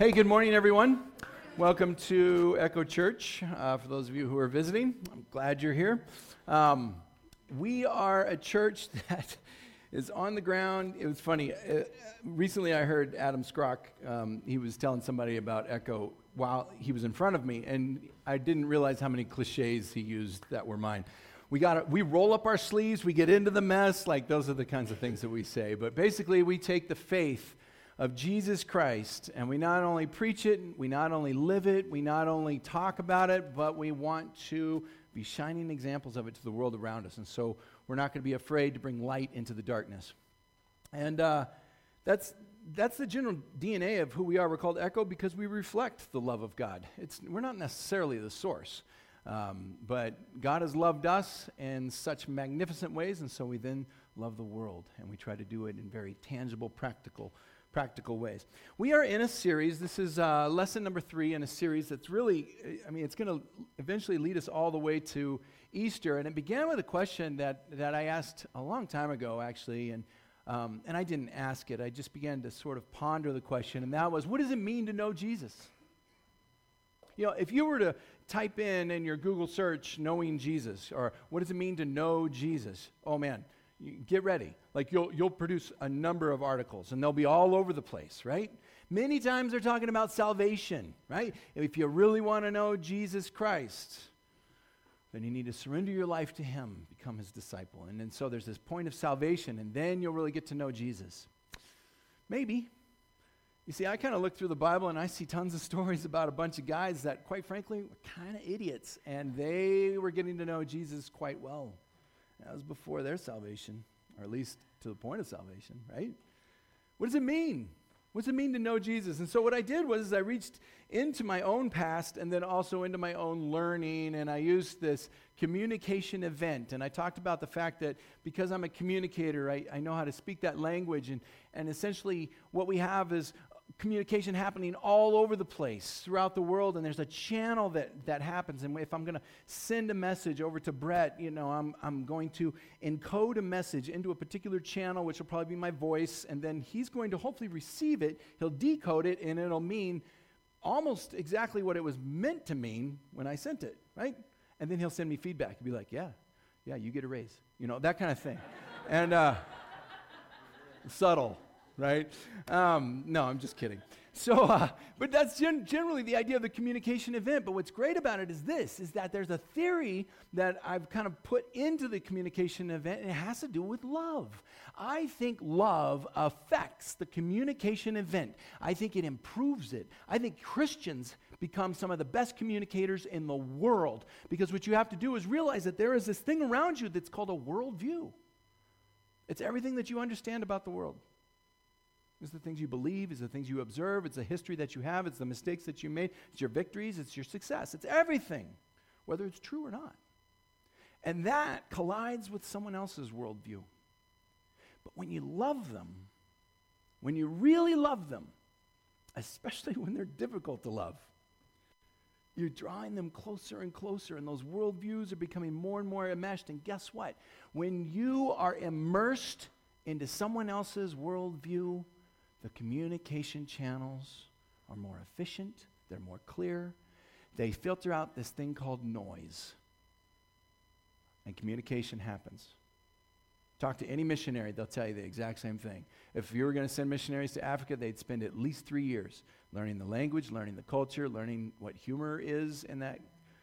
Hey, good morning, everyone. Welcome to Echo Church. Uh, for those of you who are visiting, I'm glad you're here. Um, we are a church that is on the ground. It was funny. Uh, recently, I heard Adam Skrock. Um, he was telling somebody about Echo while he was in front of me, and I didn't realize how many cliches he used that were mine. We got we roll up our sleeves, we get into the mess. Like those are the kinds of things that we say. But basically, we take the faith of Jesus Christ, and we not only preach it, we not only live it, we not only talk about it, but we want to be shining examples of it to the world around us. And so we're not going to be afraid to bring light into the darkness. And uh, that's, that's the general DNA of who we are. We're called Echo because we reflect the love of God. It's, we're not necessarily the source, um, but God has loved us in such magnificent ways, and so we then love the world, and we try to do it in very tangible, practical practical ways. We are in a series. This is uh, lesson number three in a series that's really, I mean, it's going to eventually lead us all the way to Easter. And it began with a question that, that I asked a long time ago, actually. And, um, and I didn't ask it, I just began to sort of ponder the question. And that was, what does it mean to know Jesus? You know, if you were to type in in your Google search, knowing Jesus, or what does it mean to know Jesus? Oh man, get ready. Like you'll, you'll produce a number of articles and they'll be all over the place, right? Many times they're talking about salvation, right? If you really want to know Jesus Christ, then you need to surrender your life to Him, become His disciple. And then so there's this point of salvation, and then you'll really get to know Jesus. Maybe. You see, I kind of look through the Bible and I see tons of stories about a bunch of guys that, quite frankly, were kind of idiots, and they were getting to know Jesus quite well. Was before their salvation, or at least to the point of salvation, right? What does it mean? What does it mean to know Jesus? And so what I did was I reached into my own past and then also into my own learning, and I used this communication event. And I talked about the fact that because I'm a communicator, I, I know how to speak that language. And, and essentially, what we have is communication happening all over the place throughout the world and there's a channel that, that happens. And if i'm going to send a message over to brett you know I'm, I'm going to encode a message into a particular channel which will probably be my voice and then he's going to hopefully receive it. He'll decode it and it'll mean almost exactly what it was meant to mean when i sent it right? And then he'll send me feedback he'll be like yeah yeah you get a raise you know that kind of thing. And uh, subtle right? Um, no, I'm just kidding. So, uh, but that's gen- generally the idea of the communication event. But what's great about it is this: is that there's a theory that I've kind of put into the communication event, and it has to do with love. I think love affects the communication event. I think it improves it. I think Christians become some of the best communicators in the world because what you have to do is realize that there is this thing around you that's called a worldview. It's everything that you understand about the world. It's the things you believe, it's the things you observe, it's the history that you have, it's the mistakes that you made, it's your victories, it's your success, it's everything, whether it's true or not. And that collides with someone else's worldview. But when you love them, when you really love them, especially when they're difficult to love, you're drawing them closer and closer, and those worldviews are becoming more and more enmeshed. And guess what? When you are immersed into someone else's worldview, the communication channels are more efficient, they're more clear. They filter out this thing called noise. And communication happens. Talk to any missionary, they'll tell you the exact same thing. If you were going to send missionaries to Africa, they'd spend at least three years learning the language, learning the culture, learning what humor is in that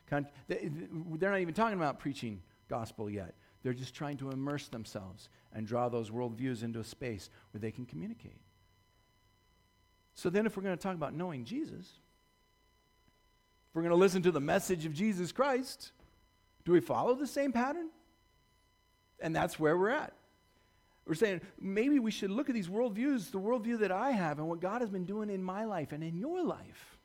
country. They're not even talking about preaching gospel yet. They're just trying to immerse themselves and draw those worldviews into a space where they can communicate. So then, if we're going to talk about knowing Jesus, if we're going to listen to the message of Jesus Christ, do we follow the same pattern? And that's where we're at. We're saying maybe we should look at these worldviews, the worldview that I have, and what God has been doing in my life and in your life.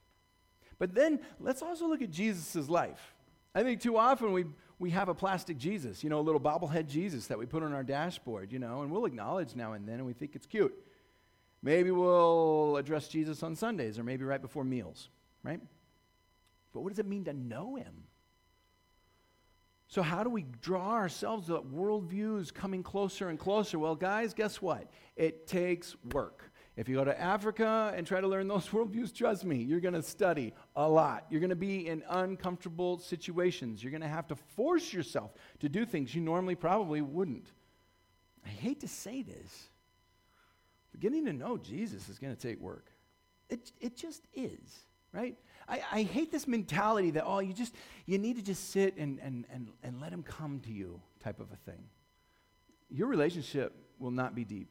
But then let's also look at Jesus' life. I think too often we, we have a plastic Jesus, you know, a little bobblehead Jesus that we put on our dashboard, you know, and we'll acknowledge now and then and we think it's cute. Maybe we'll address Jesus on Sundays or maybe right before meals, right? But what does it mean to know him? So, how do we draw ourselves to worldviews coming closer and closer? Well, guys, guess what? It takes work. If you go to Africa and try to learn those worldviews, trust me, you're going to study a lot. You're going to be in uncomfortable situations. You're going to have to force yourself to do things you normally probably wouldn't. I hate to say this, but getting to know Jesus is going to take work. It, it just is, right? I, I hate this mentality that, oh, you just, you need to just sit and, and, and, and let him come to you type of a thing. Your relationship will not be deep.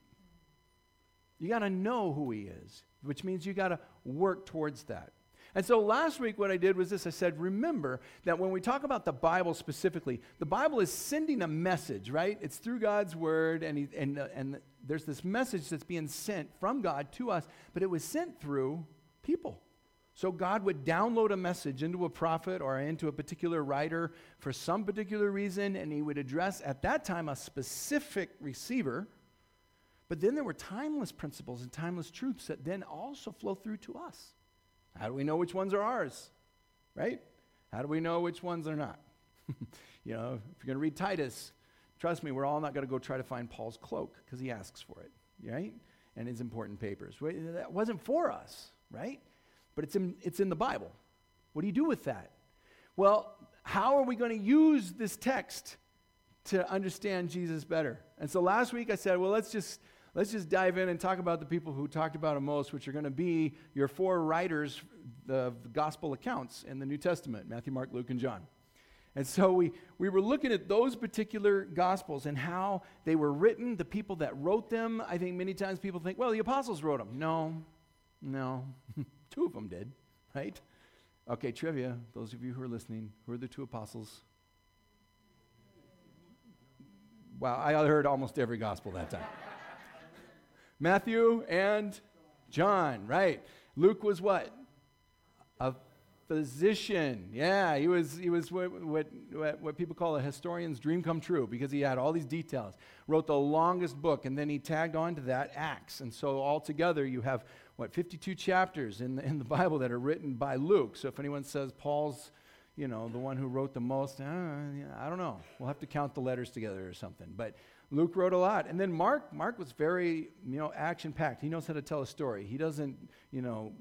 You got to know who he is, which means you got to work towards that. And so last week, what I did was this I said, remember that when we talk about the Bible specifically, the Bible is sending a message, right? It's through God's word, and, he, and, uh, and there's this message that's being sent from God to us, but it was sent through people. So God would download a message into a prophet or into a particular writer for some particular reason, and he would address at that time a specific receiver. But then there were timeless principles and timeless truths that then also flow through to us. How do we know which ones are ours? Right? How do we know which ones are not? you know, if you're going to read Titus, trust me, we're all not going to go try to find Paul's cloak because he asks for it, right? And his important papers. That wasn't for us, right? But it's in, it's in the Bible. What do you do with that? Well, how are we going to use this text to understand Jesus better? And so last week I said, well, let's just let's just dive in and talk about the people who talked about him most, which are going to be your four writers of the gospel accounts in the New Testament Matthew, Mark, Luke, and John. And so we, we were looking at those particular gospels and how they were written, the people that wrote them. I think many times people think, well, the apostles wrote them. No, no. two of them did, right? Okay, trivia. Those of you who are listening, who are the two apostles? Wow, I heard almost every gospel that time. Matthew and John, right? Luke was what? A physician. Yeah, he was, he was what, what, what, people call a historian's dream come true because he had all these details. Wrote the longest book, and then he tagged on to that Acts. And so altogether, you have, what, 52 chapters in the, in the Bible that are written by Luke. So if anyone says Paul's, you know, the one who wrote the most, uh, I don't know. We'll have to count the letters together or something. But Luke wrote a lot. And then Mark, Mark was very, you know, action packed. He knows how to tell a story. He doesn't, you know,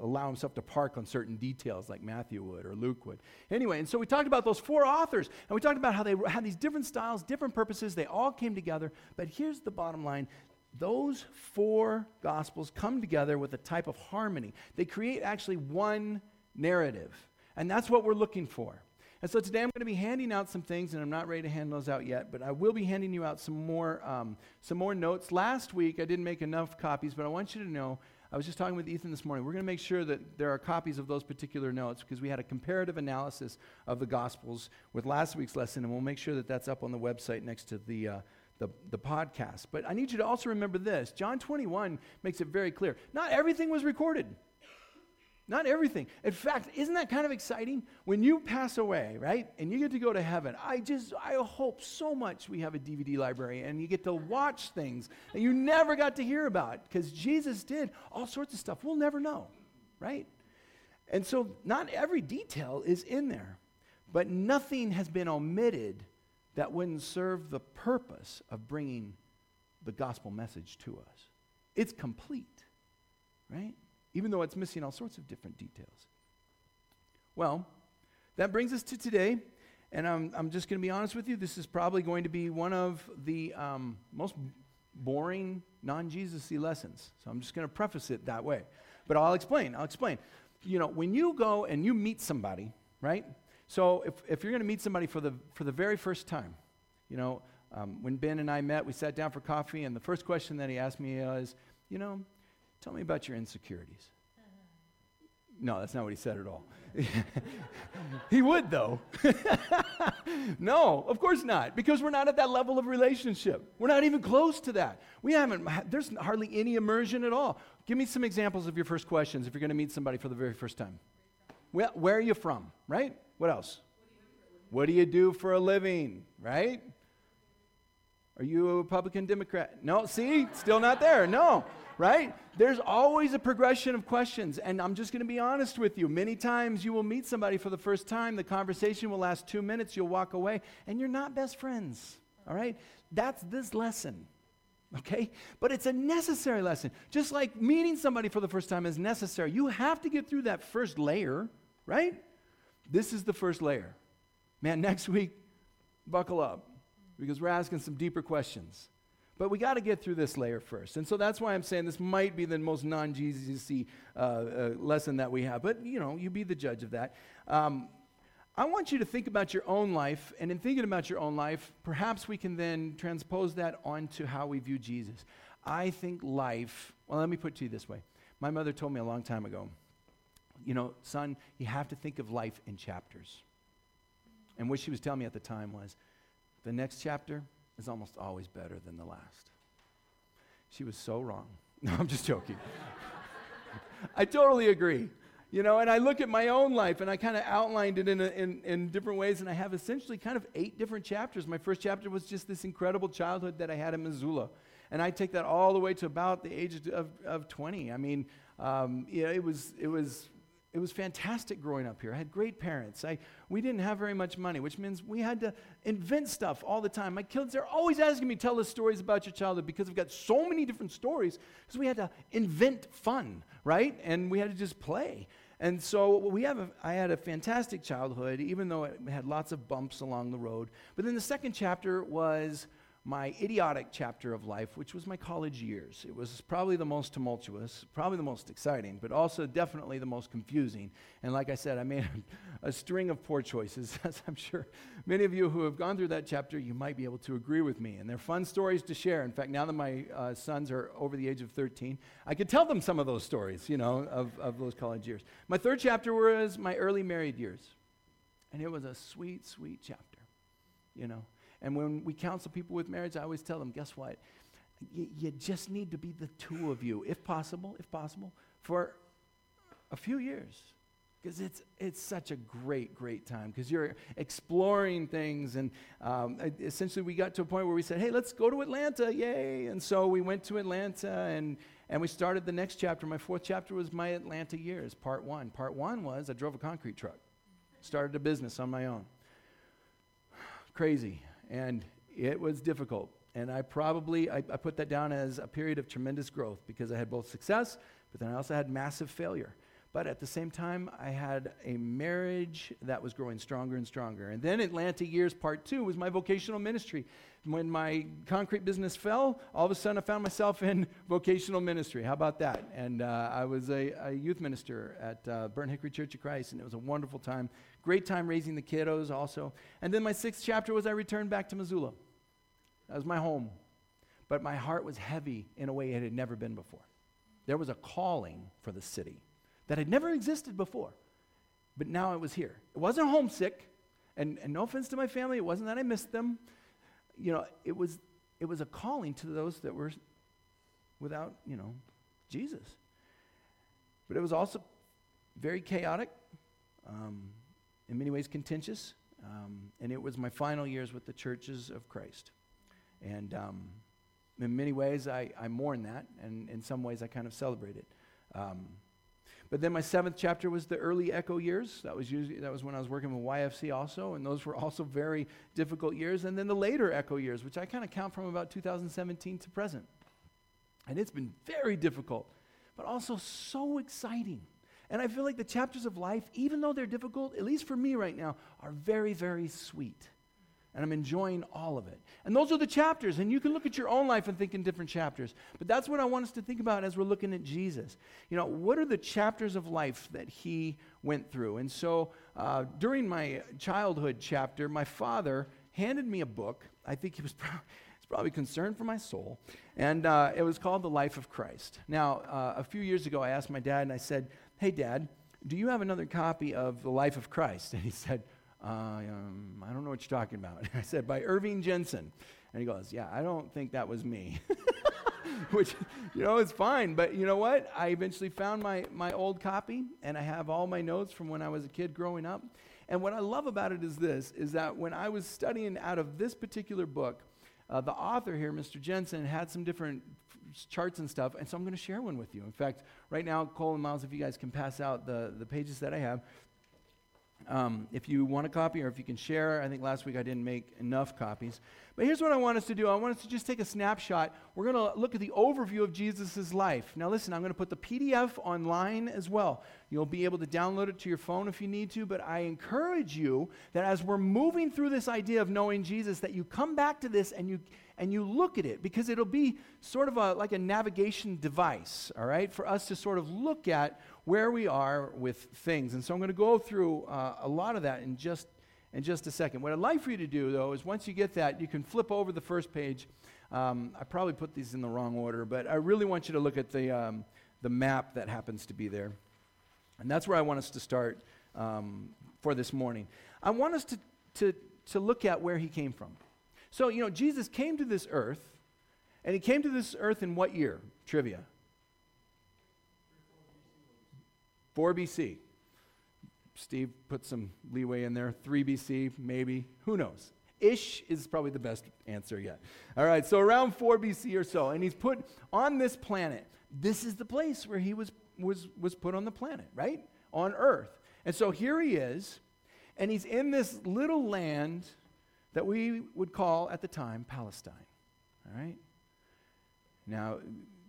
allow himself to park on certain details like Matthew would or Luke would. Anyway, and so we talked about those four authors, and we talked about how they had these different styles, different purposes. They all came together. But here's the bottom line those four gospels come together with a type of harmony. They create actually one narrative. And that's what we're looking for. And so today I'm going to be handing out some things, and I'm not ready to hand those out yet, but I will be handing you out some more, um, some more notes. Last week I didn't make enough copies, but I want you to know I was just talking with Ethan this morning. We're going to make sure that there are copies of those particular notes because we had a comparative analysis of the Gospels with last week's lesson, and we'll make sure that that's up on the website next to the, uh, the, the podcast. But I need you to also remember this John 21 makes it very clear. Not everything was recorded. Not everything. In fact, isn't that kind of exciting? When you pass away, right, and you get to go to heaven, I just, I hope so much we have a DVD library and you get to watch things that you never got to hear about because Jesus did all sorts of stuff we'll never know, right? And so, not every detail is in there, but nothing has been omitted that wouldn't serve the purpose of bringing the gospel message to us. It's complete, right? Even though it's missing all sorts of different details. Well, that brings us to today, and I'm, I'm just going to be honest with you. This is probably going to be one of the um, most boring, non Jesus lessons. So I'm just going to preface it that way. But I'll explain. I'll explain. You know, when you go and you meet somebody, right? So if, if you're going to meet somebody for the, for the very first time, you know, um, when Ben and I met, we sat down for coffee, and the first question that he asked me was, you know, Tell me about your insecurities. No, that's not what he said at all. he would, though. no, of course not, because we're not at that level of relationship. We're not even close to that. We haven't, there's hardly any immersion at all. Give me some examples of your first questions if you're going to meet somebody for the very first time. Where, where are you from, right? What else? What do you do for a living, right? Are you a Republican, Democrat? No, see, still not there. No right? There's always a progression of questions. And I'm just going to be honest with you. Many times you will meet somebody for the first time, the conversation will last two minutes, you'll walk away, and you're not best friends, all right? That's this lesson. okay? But it's a necessary lesson. Just like meeting somebody for the first time is necessary. You have to get through that first layer, right? This is the first layer. Man, next week, buckle up because we're asking some deeper questions. But we got to get through this layer first. And so that's why I'm saying this might be the most non Jesus uh, uh, lesson that we have. But, you know, you be the judge of that. Um, I want you to think about your own life. And in thinking about your own life, perhaps we can then transpose that onto how we view Jesus. I think life, well, let me put it to you this way. My mother told me a long time ago, you know, son, you have to think of life in chapters. And what she was telling me at the time was, the next chapter is almost always better than the last. She was so wrong. No, I'm just joking. I totally agree. You know, and I look at my own life and I kind of outlined it in, a, in, in different ways, and I have essentially kind of eight different chapters. My first chapter was just this incredible childhood that I had in Missoula. And I take that all the way to about the age of, of 20. I mean, um, yeah, it was, it was it was fantastic growing up here. I had great parents. I, we didn't have very much money, which means we had to invent stuff all the time. My kids are always asking me, tell us stories about your childhood because we've got so many different stories because we had to invent fun, right? And we had to just play. And so we have a, I had a fantastic childhood, even though it had lots of bumps along the road. But then the second chapter was my idiotic chapter of life, which was my college years. It was probably the most tumultuous, probably the most exciting, but also definitely the most confusing. And like I said, I made a, string of poor choices, as I'm sure many of you who have gone through that chapter, you might be able to agree with me. And they're fun stories to share. In fact, now that my uh, sons are over the age of 13, I could tell them some of those stories, you know, of, of those college years. My third chapter was my early married years. And it was a sweet, sweet chapter, you know. And when we counsel people with marriage, I always tell them, guess what? You, you just need to be the two of you, if possible, if possible, for a few years. Because it's, it's such a great, great time because you're exploring things. And um, essentially, we got to a point where we said, hey, let's go to Atlanta, yay. And so we went to Atlanta and, and we started the next chapter. My fourth chapter was my Atlanta years, part one. Part one was I drove a concrete truck, started a business on my own. Crazy and it was difficult. And I probably, I, I, put that down as a period of tremendous growth because I had both success, but then I also had massive failure. But at the same time, I had a marriage that was growing stronger and stronger. And then Atlanta Years Part 2 was my vocational ministry. When my concrete business fell, all of a sudden I found myself in vocational ministry. How about that? And uh, I was a, a, youth minister at uh, Burnt Hickory Church of Christ, and it was a wonderful time. Great time raising the kiddos also. And then my sixth chapter was I returned back to Missoula. That was my home. But my heart was heavy in a way it had never been before. There was a calling for the city that had never existed before. But now it was here. It wasn't homesick, and, and no offense to my family, it wasn't that I missed them. You know, it was, it was a calling to those that were without, you know, Jesus. But it was also very chaotic, um, in many ways contentious, um, and it was my final years with the churches of Christ. And um, in many ways, I, I mourn that, and in some ways, I kind of celebrate it. Um, but then my seventh chapter was the early Echo years. That was usually that was when I was working with YFC also, and those were also very difficult years. And then the later Echo years, which I kind of count from about 2017 to present. And it's been very difficult, but also so exciting. And I feel like the chapters of life, even though they're difficult, at least for me right now, are very, very sweet and I'm enjoying all of it. And those are the chapters, and you can look at your own life and think in different chapters. But that's what I want us to think about as we're looking at Jesus. You know, what are the chapters of life that he went through? And so uh, during my childhood chapter, my father handed me a book. I think he was probably, probably concerned for my soul, and uh, it was called The Life of Christ. Now, uh, a few years ago, I asked my dad, and I said, Hey, Dad, do you have another copy of The Life of Christ? And he said, uh, um, I don't know what you're talking about. I said, by Irving Jensen. And he goes, yeah, I don't think that was me. Which, you know, is fine. But you know what? I eventually found my, my old copy, and I have all my notes from when I was a kid growing up. And what I love about it is this, is that when I was studying out of this particular book, uh, the author here, Mr. Jensen, had some different charts and stuff, and so I'm going to share one with you. In fact, right now, Cole and Miles, if you guys can pass out the, the pages that I have, Um, if you want a copy or if you can share, I think last week I didn't make enough copies. But here's what I want us to do I want us to just take a snapshot. We're going to look at the overview of Jesus' life. Now, listen, I'm going to put the PDF online as well. You'll be able to download it to your phone if you need to, but I encourage you that as we're moving through this idea of knowing Jesus, that you come back to this and you and you look at it because it'll be sort of a, like a navigation device, all right, for us to sort of look at where we are with things. And so I'm going to go through uh, a lot of that in just, in just a second. What I'd like for you to do, though, is once you get that, you can flip over the first page. Um, I probably put these in the wrong order, but I really want you to look at the, um, the map that happens to be there. And that's where I want us to start um, for this morning. I want us to, to, to look at where he came from. So, you know, Jesus came to this earth, and he came to this earth in what year? Trivia. 4 BC. Steve put some leeway in there. 3 BC, maybe. Who knows? Ish is probably the best answer yet. All right, so around 4 BC or so. And he's put on this planet. This is the place where he was, was, was put on the planet, right? On earth. And so here he is, and he's in this little land that we would call at the time Palestine. All right? Now,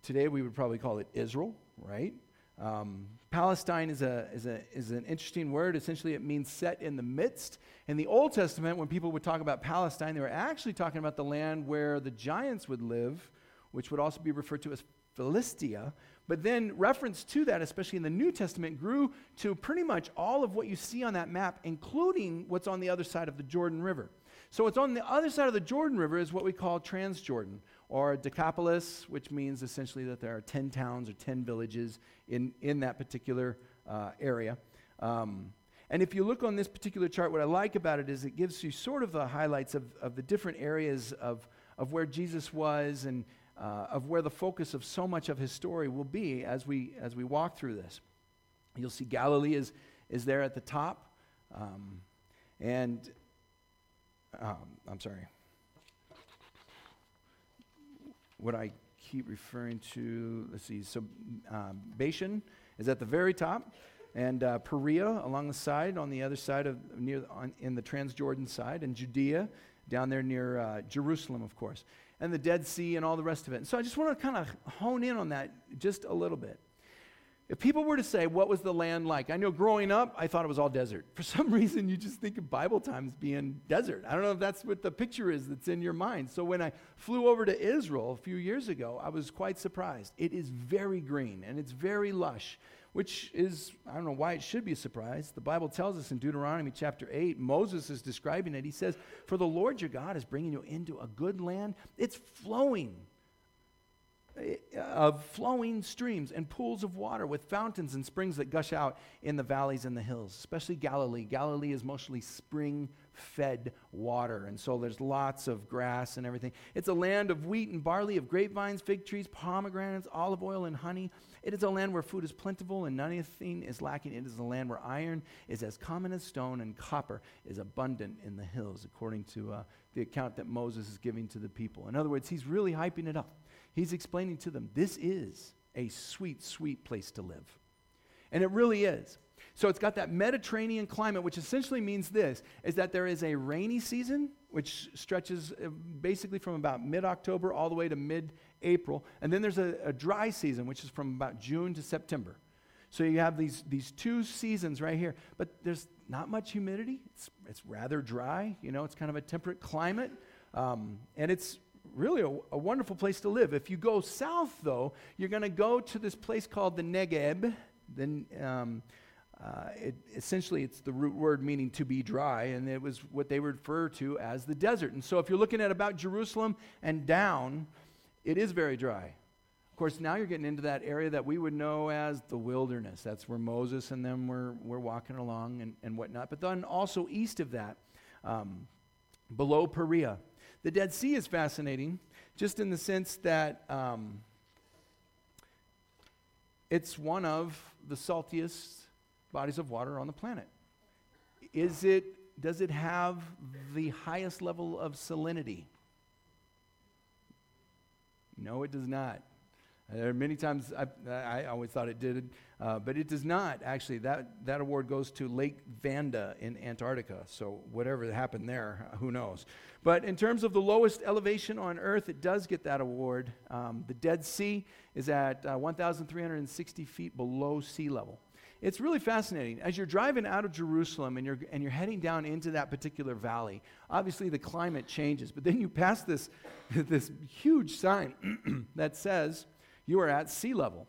today we would probably call it Israel, right? Um, Palestine is, a, is, a, is an interesting word. Essentially, it means set in the midst. In the Old Testament, when people would talk about Palestine, they were actually talking about the land where the giants would live, which would also be referred to as Philistia. But then, reference to that, especially in the New Testament, grew to pretty much all of what you see on that map, including what's on the other side of the Jordan River. So, what's on the other side of the Jordan River is what we call Transjordan, or Decapolis, which means essentially that there are 10 towns or 10 villages in, in that particular uh, area. Um, and if you look on this particular chart, what I like about it is it gives you sort of the highlights of, of the different areas of, of where Jesus was and uh, of where the focus of so much of his story will be as we, as we walk through this. You'll see Galilee is, is there at the top. Um, and um, I'm sorry. What I keep referring to, let's see, so um, Bashan is at the very top, and uh, Perea along the side, on the other side of, near, on, in the Transjordan side, and Judea down there near uh, Jerusalem, of course, and the Dead Sea and all the rest of it. And so I just want to kind of hone in on that just a little bit. If people were to say, what was the land like? I know growing up, I thought it was all desert. For some reason, you just think of Bible times being desert. I don't know if that's what the picture is that's in your mind. So when I flew over to Israel a few years ago, I was quite surprised. It is very green and it's very lush, which is, I don't know why it should be a surprise. The Bible tells us in Deuteronomy chapter 8, Moses is describing it. He says, For the Lord your God is bringing you into a good land, it's flowing of flowing streams and pools of water with fountains and springs that gush out in the valleys and the hills, especially Galilee. Galilee is mostly spring fed water, and so there's lots of grass and everything. It's a land of wheat and barley, of grapevines, fig trees, pomegranates, olive oil, and honey. It is a land where food is plentiful and nothing is lacking. It is a land where iron is as common as stone and copper is abundant in the hills, according to uh, the account that Moses is giving to the people. In other words, he's really hyping it up. He's explaining to them this is a sweet, sweet place to live. And it really is. So it's got that Mediterranean climate, which essentially means this is that there is a rainy season, which stretches uh, basically from about mid October all the way to mid April. And then there's a, a, dry season, which is from about June to September. So you have these, these two seasons right here. But there's not much humidity. It's, it's rather dry. You know, it's kind of a temperate climate. Um, and it's really a, a, wonderful place to live. If you go south, though, you're going to go to this place called the Negeb. Then, um, uh, it, essentially, it's the root word meaning to be dry, and it was what they refer to as the desert. And so, if you're looking at about Jerusalem and down, it is very dry. Of course, now you're getting into that area that we would know as the wilderness. That's where Moses and them were, were walking along and, and whatnot. But then also east of that, um, below Perea, the Dead Sea is fascinating, just in the sense that um, it's one of the saltiest bodies of water on the planet. Is it, does it have the highest level of salinity? No, it does not. There are many times I, I always thought it did, uh, but it does not. Actually, that, that award goes to Lake Vanda in Antarctica. So whatever happened there, who knows? But in terms of the lowest elevation on Earth, it does get that award. Um, the Dead Sea is at uh, 1,360 feet below sea level. It's really fascinating. As you're driving out of Jerusalem and you're, and you're heading down into that particular valley, obviously the climate changes, but then you pass this, this huge sign that says, you are at sea level.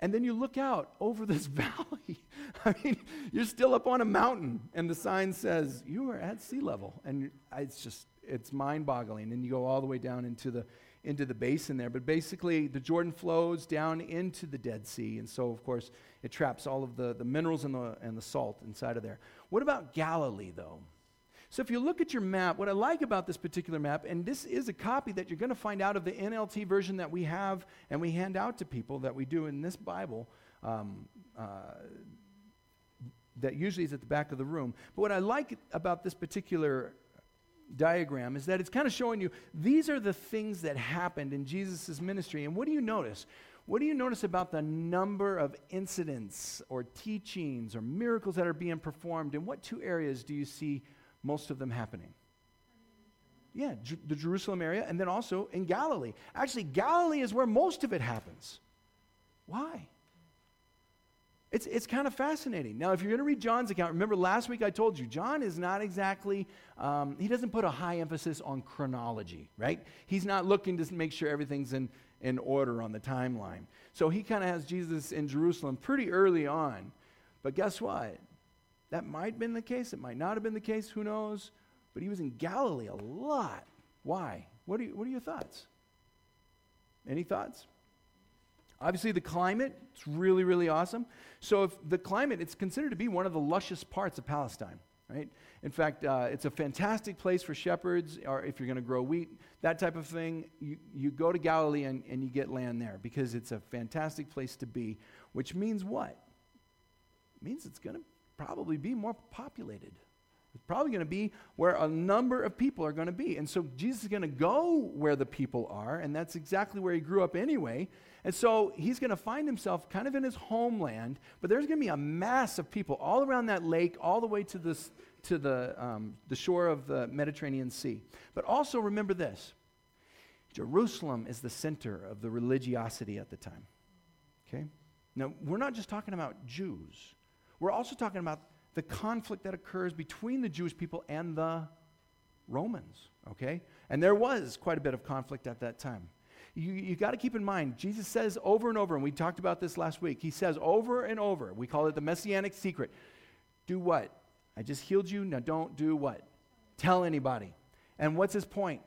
And then you look out over this valley. I mean, you're still up on a mountain, and the sign says, You are at sea level. And it's just, it's mind boggling. And you go all the way down into the, into the basin there. But basically, the Jordan flows down into the Dead Sea. And so, of course, it traps all of the, the minerals and the, and the salt inside of there. What about Galilee, though? So if you look at your map, what I like about this particular map, and this is a copy that you're going to find out of the NLT version that we have and we hand out to people that we do in this Bible. Um, uh, that usually is at the back of the room. But what I like about this particular diagram is that it's kind of showing you these are the things that happened in Jesus' ministry. And what do you notice? What do you notice about the number of incidents or teachings or miracles that are being performed? In what two areas do you see most of them happening? Yeah, J- the Jerusalem area, and then also in Galilee. Actually, Galilee is where most of it happens. Why? It's, it's kind of fascinating. Now, if you're going to read John's account, remember last week I told you, John is not exactly, um, he doesn't put a high emphasis on chronology, right? He's not looking to make sure everything's in, in order on the timeline. So he kind of has Jesus in Jerusalem pretty early on. But guess what? That might have been the case. It might not have been the case. Who knows? But he was in Galilee a lot. Why? What are, you, what are your thoughts? Any thoughts? Obviously, the climate, it's really, really awesome. So, if the climate, it's considered to be one of the luscious parts of Palestine, right? In fact, uh, it's a fantastic place for shepherds, or if you're going to grow wheat, that type of thing. You, you go to Galilee and, and you get land there because it's a fantastic place to be, which means what? It means it's going to probably be more populated. It's probably going to be where a number of people are going to be. And so Jesus is going to go where the people are, and that's exactly where he grew up anyway. And so he's going to find himself kind of in his homeland, but there's going to be a mass of people all around that lake, all the way to, this, to the, um, the shore of the Mediterranean Sea. But also remember this Jerusalem is the center of the religiosity at the time. Okay? Now, we're not just talking about Jews. We're also talking about the conflict that occurs between the Jewish people and the Romans, okay? And there was quite a bit of conflict at that time. You, you got to keep in mind, Jesus says over and over, and we talked about this last week. He says over and over, we call it the messianic secret. Do what? I just healed you, now don't do what? Tell anybody. And what's his point?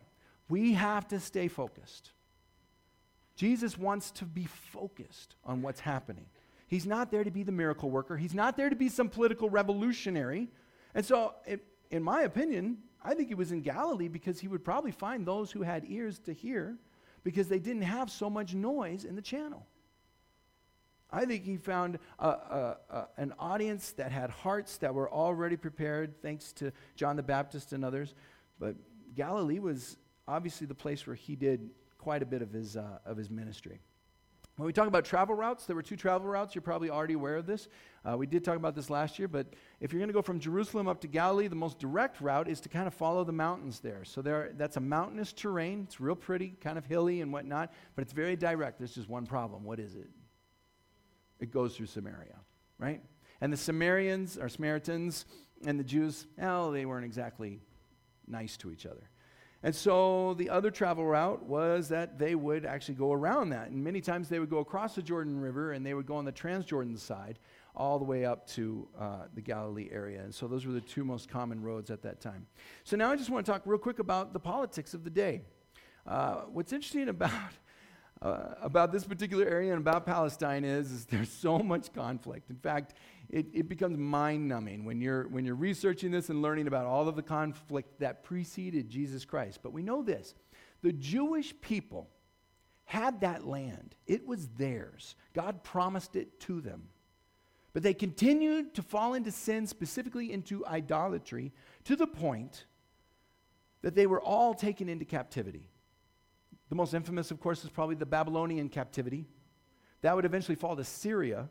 We have to stay focused. Jesus wants to be focused on what's happening. He's not there to be the miracle worker. He's not there to be some political revolutionary. And so, it, in my opinion, I think he was in Galilee because he would probably find those who had ears to hear because they didn't have so much noise in the channel. I think he found a, a, a, an audience that had hearts that were already prepared, thanks to John the Baptist and others. But Galilee was obviously the place where he did quite a bit of his, uh, of his ministry. When we talk about travel routes, there were two travel routes. You're probably already aware of this. Uh, we did talk about this last year, but if you're going to go from Jerusalem up to Galilee, the most direct route is to kind of follow the mountains there. So there, that's a mountainous terrain. It's real pretty, kind of hilly and whatnot, but it's very direct. There's just one problem. What is it? It goes through Samaria, right? And the Samaritans, or Samaritans, and the Jews, well, they weren't exactly nice to each other. And so the other travel route was that they would actually go around that. And many times they would go across the Jordan River and they would go on the Transjordan side all the way up to uh, the Galilee area. And so those were the two most common roads at that time. So now I just want to talk real quick about the politics of the day. Uh, what's interesting about uh, about this particular area and about Palestine is, is there's so much conflict. In fact, it, it becomes mind numbing when you're, when you're researching this and learning about all of the conflict that preceded Jesus Christ. But we know this the Jewish people had that land, it was theirs. God promised it to them. But they continued to fall into sin, specifically into idolatry, to the point that they were all taken into captivity. The most infamous, of course, is probably the Babylonian captivity That would eventually fall to Syria.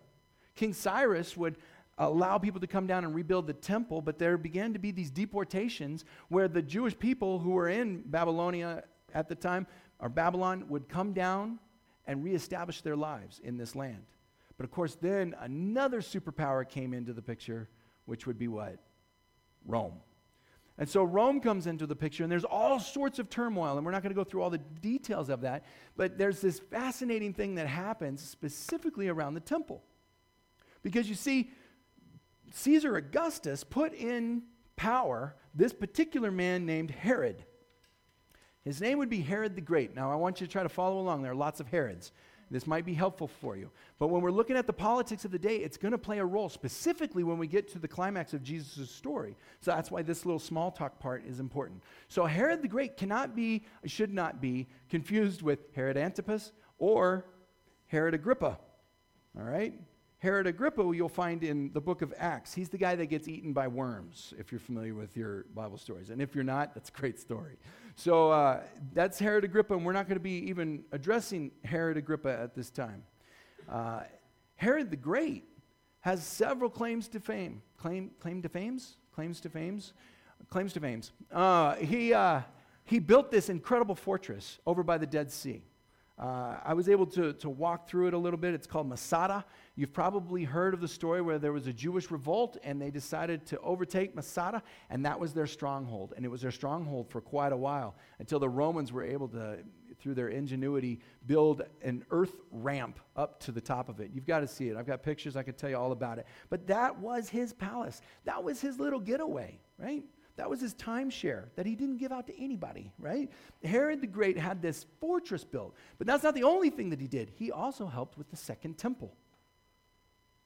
King Cyrus would allow people to come down and rebuild the temple, but there began to be these deportations where the Jewish people who were in Babylonia at the time, or Babylon, would come down and reestablish their lives in this land. But of course, then another superpower came into the picture, which would be what? Rome. And so Rome comes into the picture, and there's all sorts of turmoil, and we're not going to go through all the details of that, but there's this fascinating thing that happens specifically around the temple. Because you see, Caesar Augustus put in power this particular man named Herod. His name would be Herod the Great. Now, I want you to try to follow along. There are lots of Herods. This might be helpful for you. But when we're looking at the politics of the day, it's going to play a role, specifically when we get to the climax of Jesus' story. So that's why this little small talk part is important. So Herod the Great cannot be, should not be, confused with Herod Antipas or Herod Agrippa. All right? Herod Agrippa, you'll find in the book of Acts. He's the guy that gets eaten by worms, if you're familiar with your Bible stories. And if you're not, that's a great story. So uh, that's Herod Agrippa, and we're not going to be even addressing Herod Agrippa at this time. Uh, Herod the Great has several claims to fame. Claim, claim to fames? Claims to fames? Claims to fames. Uh, he, uh, he built this incredible fortress over by the Dead Sea. Uh, I was able to, to walk through it a little bit. It's called Masada. You've probably heard of the story where there was a Jewish revolt and they decided to overtake Masada, and that was their stronghold. And it was their stronghold for quite a while until the Romans were able to, through their ingenuity, build an earth ramp up to the top of it. You've got to see it. I've got pictures, I could tell you all about it. But that was his palace, that was his little getaway, right? That was his timeshare that he didn't give out to anybody, right? Herod the Great had this fortress built, but that's not the only thing that he did. He also helped with the second temple.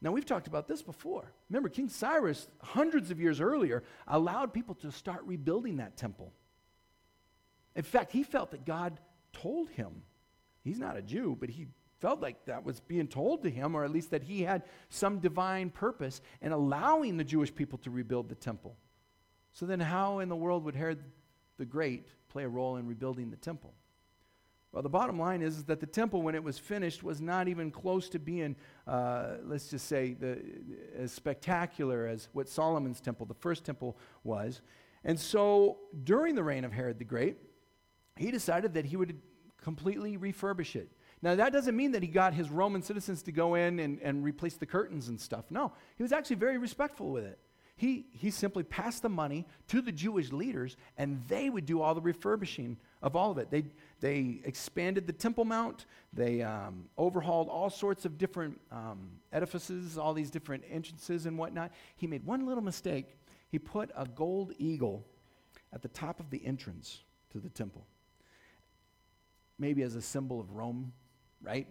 Now, we've talked about this before. Remember, King Cyrus, hundreds of years earlier, allowed people to start rebuilding that temple. In fact, he felt that God told him. He's not a Jew, but he felt like that was being told to him, or at least that he had some divine purpose in allowing the Jewish people to rebuild the temple. So then, how in the world would Herod the Great play a role in rebuilding the temple? Well, the bottom line is, is that the temple, when it was finished, was not even close to being, uh, let's just say, the, as spectacular as what Solomon's temple, the first temple, was. And so, during the reign of Herod the Great, he decided that he would completely refurbish it. Now, that doesn't mean that he got his Roman citizens to go in and, and replace the curtains and stuff. No, he was actually very respectful with it. He, he simply passed the money to the Jewish leaders, and they would do all the refurbishing of all of it. They, they expanded the Temple Mount, they um, overhauled all sorts of different um, edifices, all these different entrances and whatnot. He made one little mistake. He put a gold eagle at the top of the entrance to the temple, maybe as a symbol of Rome, right?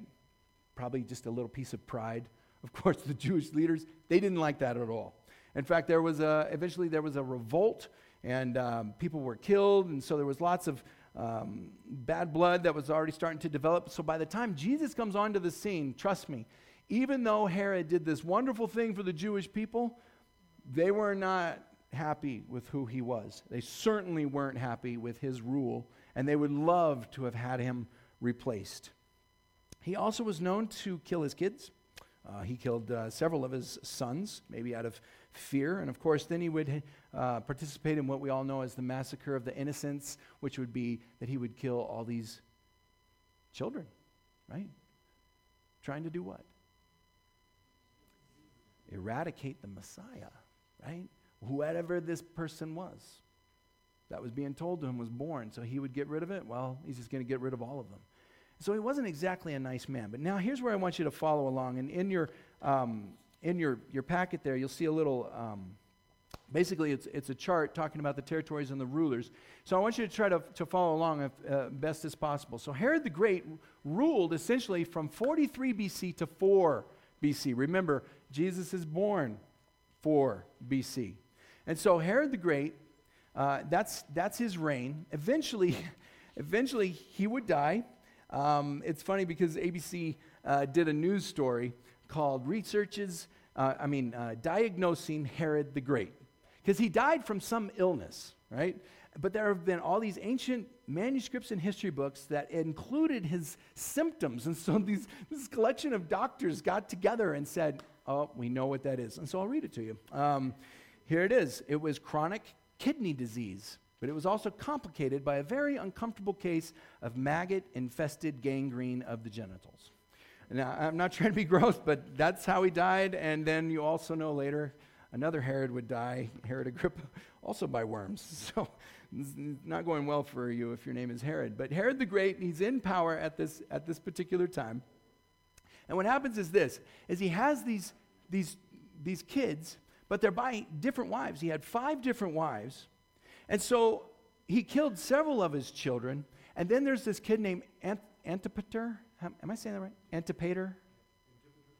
Probably just a little piece of pride. Of course, the Jewish leaders, they didn't like that at all. In fact, there was a, eventually there was a revolt and um, people were killed, and so there was lots of um, bad blood that was already starting to develop. So by the time Jesus comes onto the scene, trust me, even though Herod did this wonderful thing for the Jewish people, they were not happy with who he was. They certainly weren't happy with his rule, and they would love to have had him replaced. He also was known to kill his kids. Uh, he killed uh, several of his sons, maybe out of fear. And of course, then he would uh, participate in what we all know as the massacre of the innocents, which would be that he would kill all these children, right? Trying to do what? Eradicate the Messiah, right? Whoever this person was that was being told to him was born. So he would get rid of it. Well, he's just going to get rid of all of them. So he wasn't exactly a nice man. But now here's where I want you to follow along. And in your um, in your, your packet there, you'll see a little, um, basically, it's, it's a chart talking about the territories and the rulers. So I want you to try to, to follow along as uh, best as possible. So Herod the Great ruled essentially from 43 BC to 4 BC. Remember, Jesus is born 4 BC. And so Herod the Great, uh, that's, that's his reign. Eventually, eventually he would die. Um, it's funny because ABC uh, did a news story called Researches, uh, I mean, uh, Diagnosing Herod the Great. because he died from some illness, right? But there have been all these ancient manuscripts and history books that included his symptoms. And so these, this collection of doctors got together and said, Oh, we know what that is. And so I'll read it to you. Um, here it is it was chronic kidney disease, but it was also complicated by a very uncomfortable case of maggot infested gangrene of the genitals. Now, I'm not trying to be gross, but that's how he died. And then you also know later another Herod would die, Herod Agrippa, also by worms. So it's not going well for you if your name is Herod. But Herod the Great, he's in power at this, at this particular time. And what happens is this, is he has these, these, these kids, but they're by different wives. He had five different wives. And so he killed several of his children. And then there's this kid named Ant- Antipater. Am I saying that right? Antipater?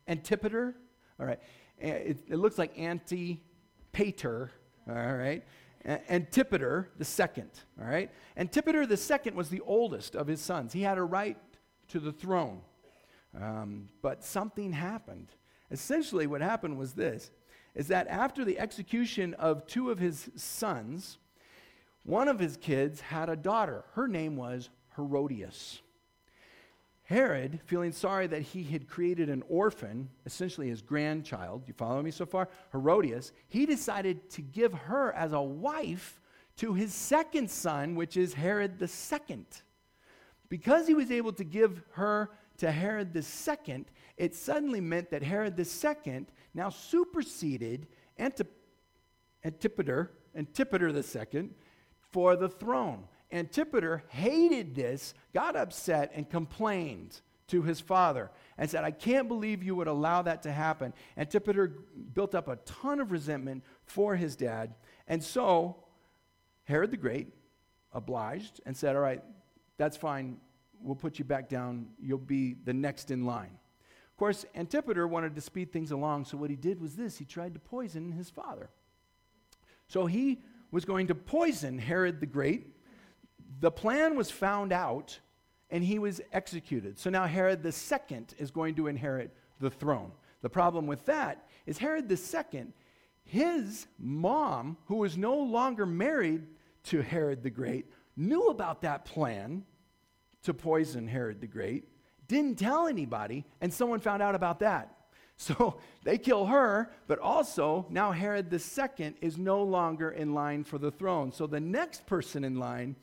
Antipater? All right. It, it looks like Antipater. All right. Antipater the second. All right. Antipater the second was the oldest of his sons. He had a right to the throne. Um, but something happened. Essentially, what happened was this is that after the execution of two of his sons, one of his kids had a daughter. Her name was Herodias. Herod, feeling sorry that he had created an orphan, essentially his grandchild, you follow me so far? Herodias, he decided to give her as a wife to his second son, which is Herod the second. Because he was able to give her to Herod the second, it suddenly meant that Herod the second now superseded Antip- Antipater, Antipater the second, for the throne. Antipater hated this, got upset, and complained to his father and said, I can't believe you would allow that to happen. Antipater built up a ton of resentment for his dad. And so Herod the Great obliged and said, All right, that's fine. We'll put you back down. You'll be the next in line. Of course, Antipater wanted to speed things along, so what he did was this he tried to poison his father. So he was going to poison Herod the Great the plan was found out and he was executed. So now Herod second is going to inherit the throne. The problem with that is Herod second, his mom, who was no longer married to Herod the Great, knew about that plan to poison Herod the Great, didn't tell anybody, and someone found out about that. So they kill her, but also now Herod second is no longer in line for the throne. So the next person in line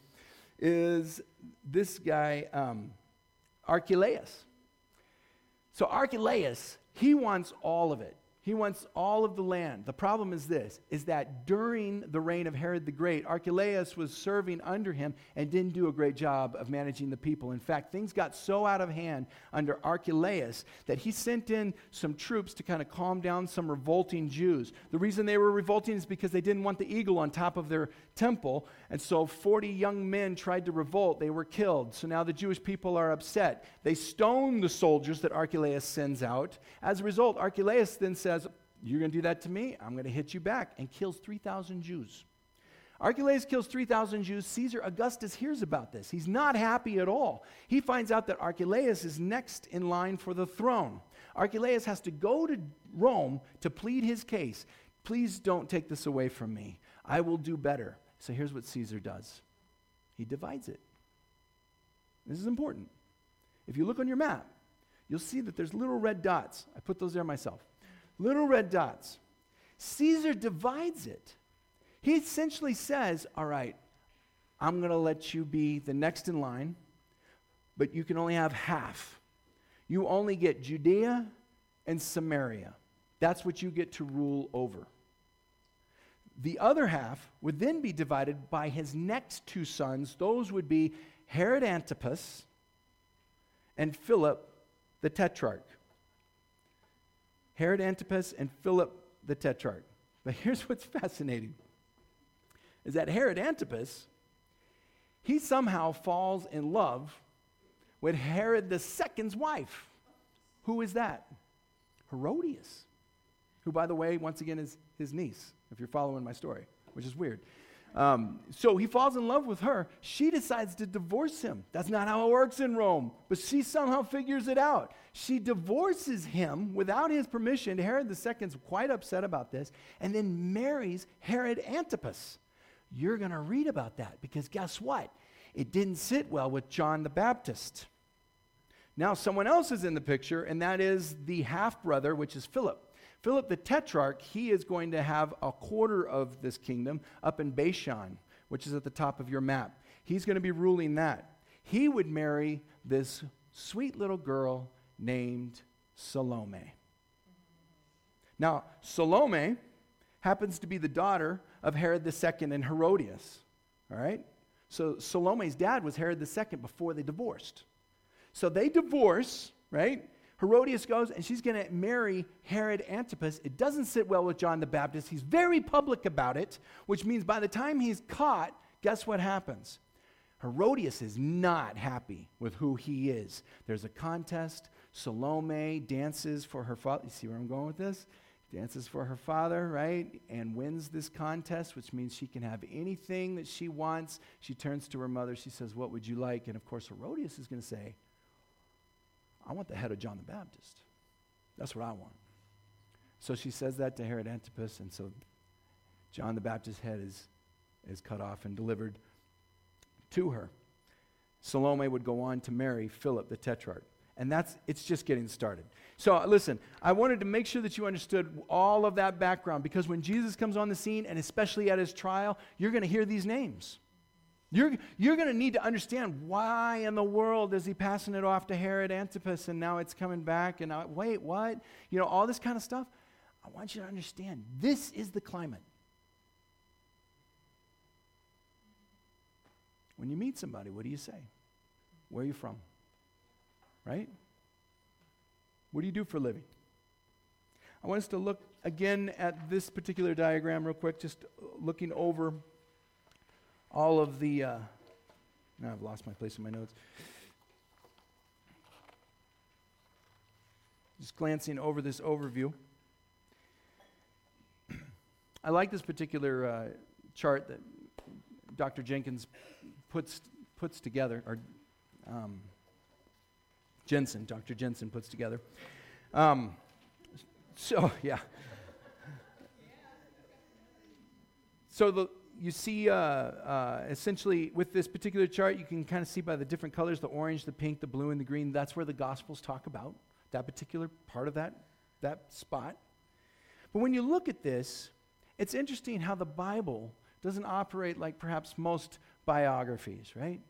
is this guy, um, Archelaus. So Archelaus, he wants all of it. He wants all of the land. The problem is this is that during the reign of Herod the Great, Archelaus was serving under him and didn't do a great job of managing the people. In fact, things got so out of hand under Archelaus that he sent in some troops to kind of calm down some revolting Jews. The reason they were revolting is because they didn't want the eagle on top of their temple, and so 40 young men tried to revolt. They were killed. So now the Jewish people are upset. They stone the soldiers that Archelaus sends out. As a result, Archelaus then says, says, You're going to do that to me? I'm going to hit you back, and kills 3,000 Jews. Archelaus kills 3,000 Jews. Caesar Augustus hears about this. He's not happy at all. He finds out that Archelaus is next in line for the throne. Archelaus has to go to Rome to plead his case. Please don't take this away from me. I will do better. So here's what Caesar does he divides it. This is important. If you look on your map, you'll see that there's little red dots. I put those there myself little red dots. Caesar divides it. He essentially says, All right, I'm going to let you be the next in line, but you can only have half. You only get Judea and Samaria. That's what you get to rule over. The other half would then be divided by his next two sons. Those would be Herod Antipas and Philip the Tetrarch. Herod Antipas and Philip the Tetrarch. But here's what's fascinating is that Herod Antipas, he somehow falls in love with Herod the second's wife. Who is that? Herodias, who, by the way, once again is his niece, if you're following my story, which is weird. Um, so he falls in love with her. She decides to divorce him. That's not how it works in Rome, but she somehow figures it out. She divorces him without his permission. Herod II's quite upset about this, and then marries Herod Antipas. You're going to read about that because guess what? It didn't sit well with John the Baptist. Now, someone else is in the picture, and that is the half brother, which is Philip. Philip the Tetrarch, he is going to have a quarter of this kingdom up in Bashan, which is at the top of your map. He's going to be ruling that. He would marry this sweet little girl named Salome. Now, Salome happens to be the daughter of Herod II and Herodias. All right? So Salome's dad was Herod II before they divorced. So they divorce, right? Herodias goes and she's going to marry Herod Antipas. It doesn't sit well with John the Baptist. He's very public about it, which means by the time he's caught, guess what happens? Herodias is not happy with who he is. There's a contest. Salome dances for her father. You see where I'm going with this? Dances for her father, right? And wins this contest, which means she can have anything that she wants. She turns to her mother. She says, What would you like? And of course, Herodias is going to say, I want the head of John the Baptist. That's what I want. So she says that to Herod Antipas, and so John the Baptist's head is, is cut off and delivered to her. Salome would go on to marry Philip the Tetrarch. And that's it's just getting started. So uh, listen, I wanted to make sure that you understood all of that background because when Jesus comes on the scene, and especially at his trial, you're going to hear these names. You're, you're going to need to understand why in the world is he passing it off to Herod Antipas and now it's coming back and now, wait, what? You know, all this kind of stuff. I want you to understand this is the climate. When you meet somebody, what do you say? Where are you from? Right? What do you do for a living? I want us to look again at this particular diagram real quick, just looking over all of the. Uh, now I've lost my place in my notes. Just glancing over this overview. I like this particular uh, chart that Dr. Jenkins puts, puts together, or um, Jensen, Dr. Jensen puts together. Um, so, yeah. So the, you see, uh, uh, essentially, with this particular chart, you can kind of see by the different colors the orange, the pink, the blue, and the green. That's where the Gospels talk about that particular part of that, that spot. But when you look at this, it's interesting how the Bible doesn't operate like perhaps most biographies, right?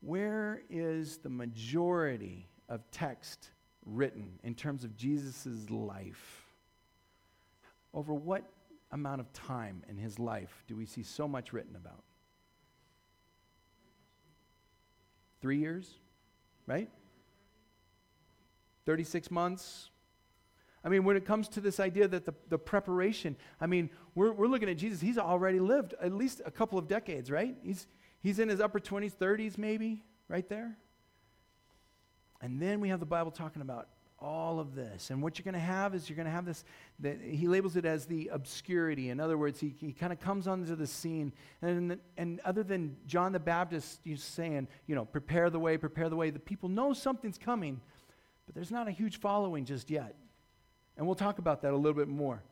Where is the majority of text written in terms of Jesus' life? Over what amount of time in his life do we see so much written about? Three years, right? 36 months. I mean, when it comes to this idea that the, the preparation, I mean, we're, we're looking at Jesus. He's already lived at least a couple of decades, right? He's, he's in his upper 20s, 30s, maybe, right there. And then we have the Bible talking about all of this. And what you're going to have is you're going to have this, that he labels it as the obscurity. In other words, he, he kind of comes onto the scene. And, and other than John the Baptist he's saying, you know, prepare the way, prepare the way, the people know something's coming, but there's not a huge following just yet. And we'll talk about that a little bit more.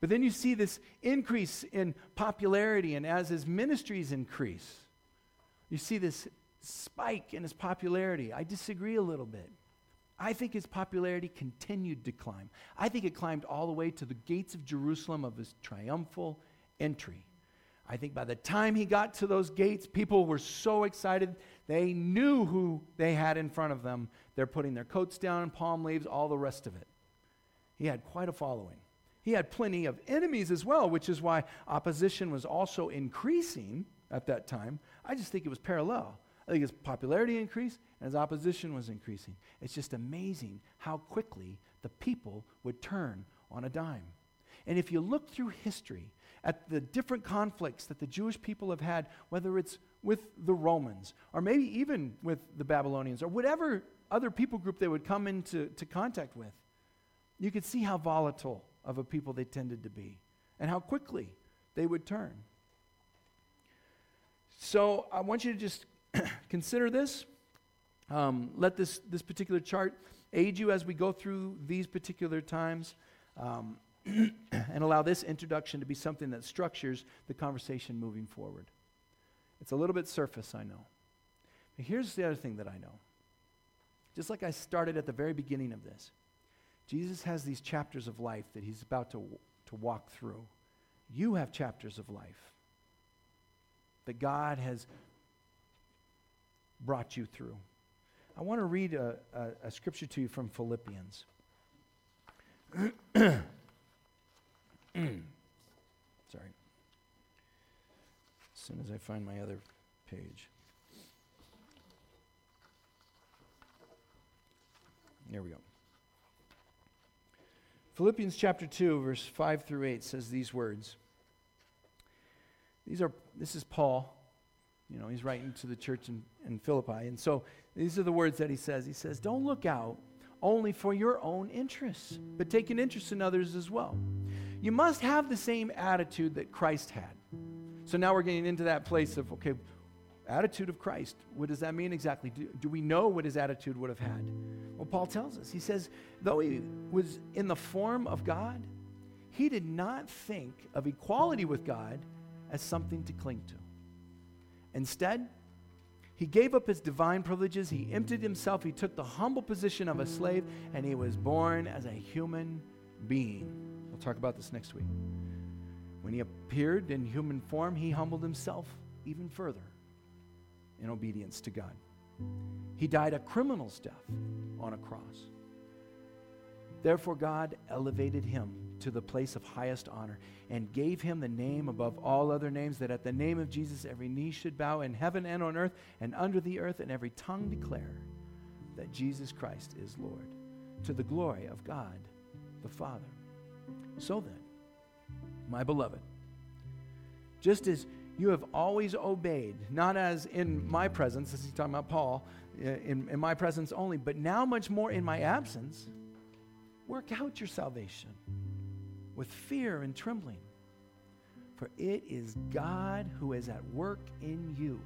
But then you see this increase in popularity, and as his ministries increase, you see this spike in his popularity. I disagree a little bit. I think his popularity continued to climb. I think it climbed all the way to the gates of Jerusalem of his triumphal entry. I think by the time he got to those gates, people were so excited. They knew who they had in front of them. They're putting their coats down, palm leaves, all the rest of it. He had quite a following. He had plenty of enemies as well, which is why opposition was also increasing at that time. I just think it was parallel. I think his popularity increased and his opposition was increasing. It's just amazing how quickly the people would turn on a dime. And if you look through history at the different conflicts that the Jewish people have had, whether it's with the Romans or maybe even with the Babylonians or whatever other people group they would come into to contact with, you could see how volatile of a people they tended to be and how quickly they would turn. So I want you to just consider this. Um, let this, this particular chart aid you as we go through these particular times. Um, and allow this introduction to be something that structures the conversation moving forward. It's a little bit surface, I know. But here's the other thing that I know. Just like I started at the very beginning of this, Jesus has these chapters of life that he's about to, to walk through. You have chapters of life that God has brought you through. I want to read a, a, a scripture to you from Philippians. Sorry. As soon as I find my other page. There we go. Philippians chapter 2, verse 5 through 8 says these words. These are, this is Paul. You know, he's writing to the church in, in Philippi. And so these are the words that he says. He says, Don't look out only for your own interests, but take an interest in others as well. You must have the same attitude that Christ had. So now we're getting into that place of, okay, attitude of Christ. What does that mean exactly? Do, do, we know what his attitude would have had? Well, Paul tells us. He says, though he was in the form of God, he did not think of equality with God as something to cling to. Instead, he gave up his divine privileges. He emptied himself. He took the humble position of a slave, and he was born as a human being. We'll talk about this next week. When he appeared in human form, he humbled himself even further in obedience to God. He died a criminal's death on a cross. Therefore, God elevated him to the place of highest honor and gave him the name above all other names, that at the name of Jesus every knee should bow in heaven and on earth and under the earth, and every tongue declare that Jesus Christ is Lord, to the glory of God the Father. So then, my beloved, just as you have always obeyed, not as in my presence, as he's talking about Paul, uh, in, in my presence only, but now much more in my absence, work out your salvation with fear and trembling. For it is God who is at work in you,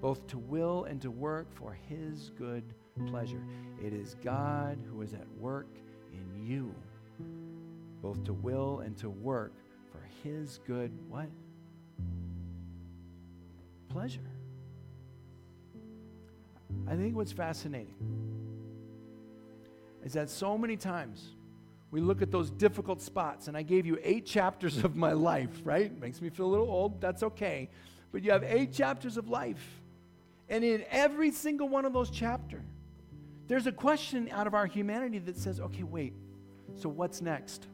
both to will and to work for his good pleasure. It is God who is at work in you, both to will and to work for his good what? Pleasure. I think what's fascinating is that so many times we look at those difficult spots, and I gave you eight chapters of my life, right? Makes me feel a little old. That's okay. But you have eight chapters of life. And in every single one of those chapters, there's a question out of our humanity that says, okay, wait, so what's next?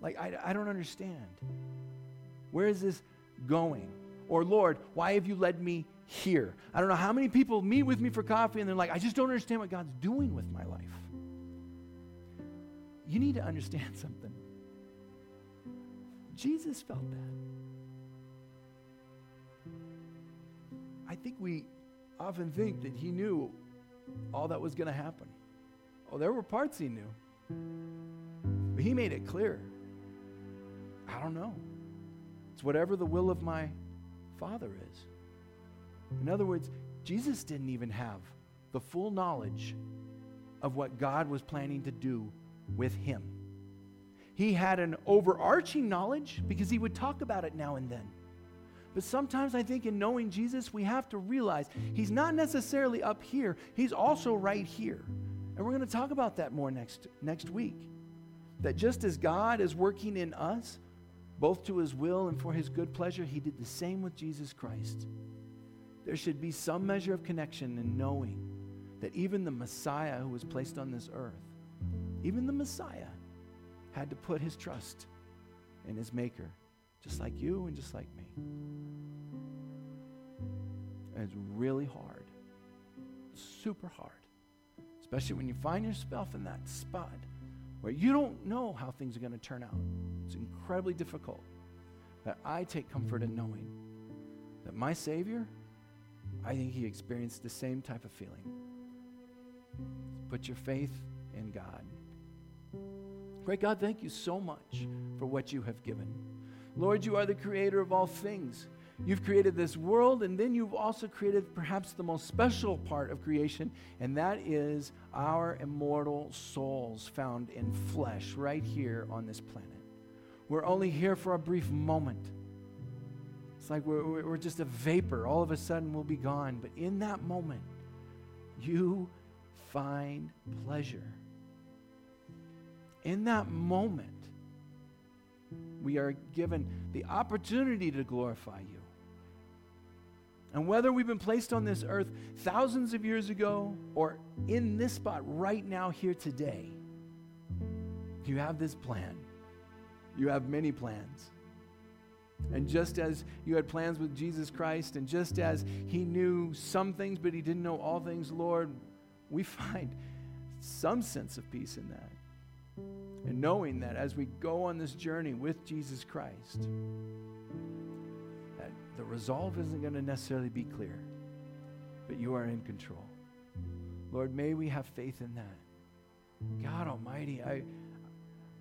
Like, I, I don't understand. Where is this going? Or, Lord, why have you led me here? I don't know how many people meet with me for coffee and they're like, I just don't understand what God's doing with my life you need to understand something. Jesus felt that. I think we often think that he knew all that was going to happen. Oh, there were parts he knew. But he made it clear. I don't know. It's whatever the will of my Father is. In other words, Jesus didn't even have the full knowledge of what God was planning to do with him. He had an overarching knowledge because he would talk about it now and then. But sometimes I think in knowing Jesus, we have to realize he's not necessarily up here, he's also right here. And we're going to talk about that more next, next week. That just as God is working in us, both to his will and for his good pleasure, he did the same with Jesus Christ. There should be some measure of connection in knowing that even the Messiah who was placed on this earth even the Messiah had to put his trust in his Maker, just like you and just like me. And it's really hard, super hard, especially when you find yourself in that spot where you don't know how things are going to turn out. It's incredibly difficult. But I take comfort in knowing that my Savior, I think he experienced the same type of feeling. Put your faith in God. Great God, thank you so much for what you have given. Lord, you are the creator of all things. you've created this world, and then you've also created perhaps the most special part of creation, and that is our immortal souls found in flesh right here on this planet. We're only here for a brief moment. It's like we're, we're just a vapor. All of a sudden, we'll be gone. But in that moment, you find pleasure. In that moment, we are given the opportunity to glorify you. And whether we've been placed on this earth thousands of years ago or in this spot right now, here today, you have this plan. You have many plans. And just as you had plans with Jesus Christ, and just as he knew some things, but he didn't know all things, Lord, we find some sense of peace in that. And knowing that as we go on this journey with Jesus Christ, that the resolve isn't going to necessarily be clear, but you are in control. Lord, may we have faith in that. God Almighty, I,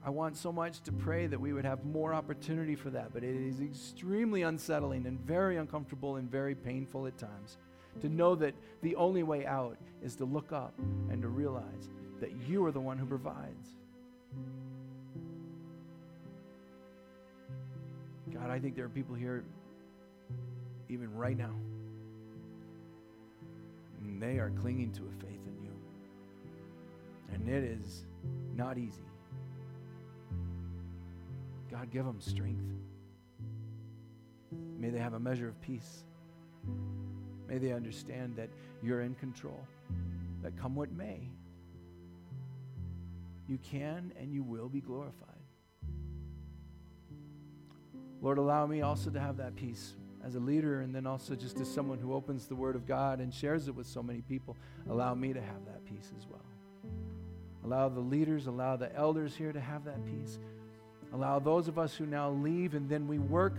I want so much to pray that we would have more opportunity for that, but it is extremely unsettling and very uncomfortable and very painful at times to know that the only way out is to look up and to realize that you are the one who provides. God, I think there are people here, even right now, and they are clinging to a faith in you. And it is not easy. God, give them strength. May they have a measure of peace. May they understand that you're in control, that come what may, you can and you will be glorified. Lord, allow me also to have that peace as a leader and then also just as someone who opens the Word of God and shares it with so many people. Allow me to have that peace as well. Allow the leaders, allow the elders here to have that peace. Allow those of us who now leave and then we work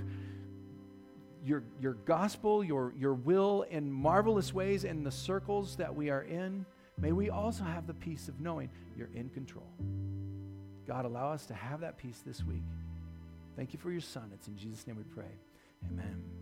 your, your gospel, your, your will in marvelous ways in the circles that we are in. May we also have the peace of knowing you're in control. God, allow us to have that peace this week. Thank you for your son. It's in Jesus' name we pray. Amen.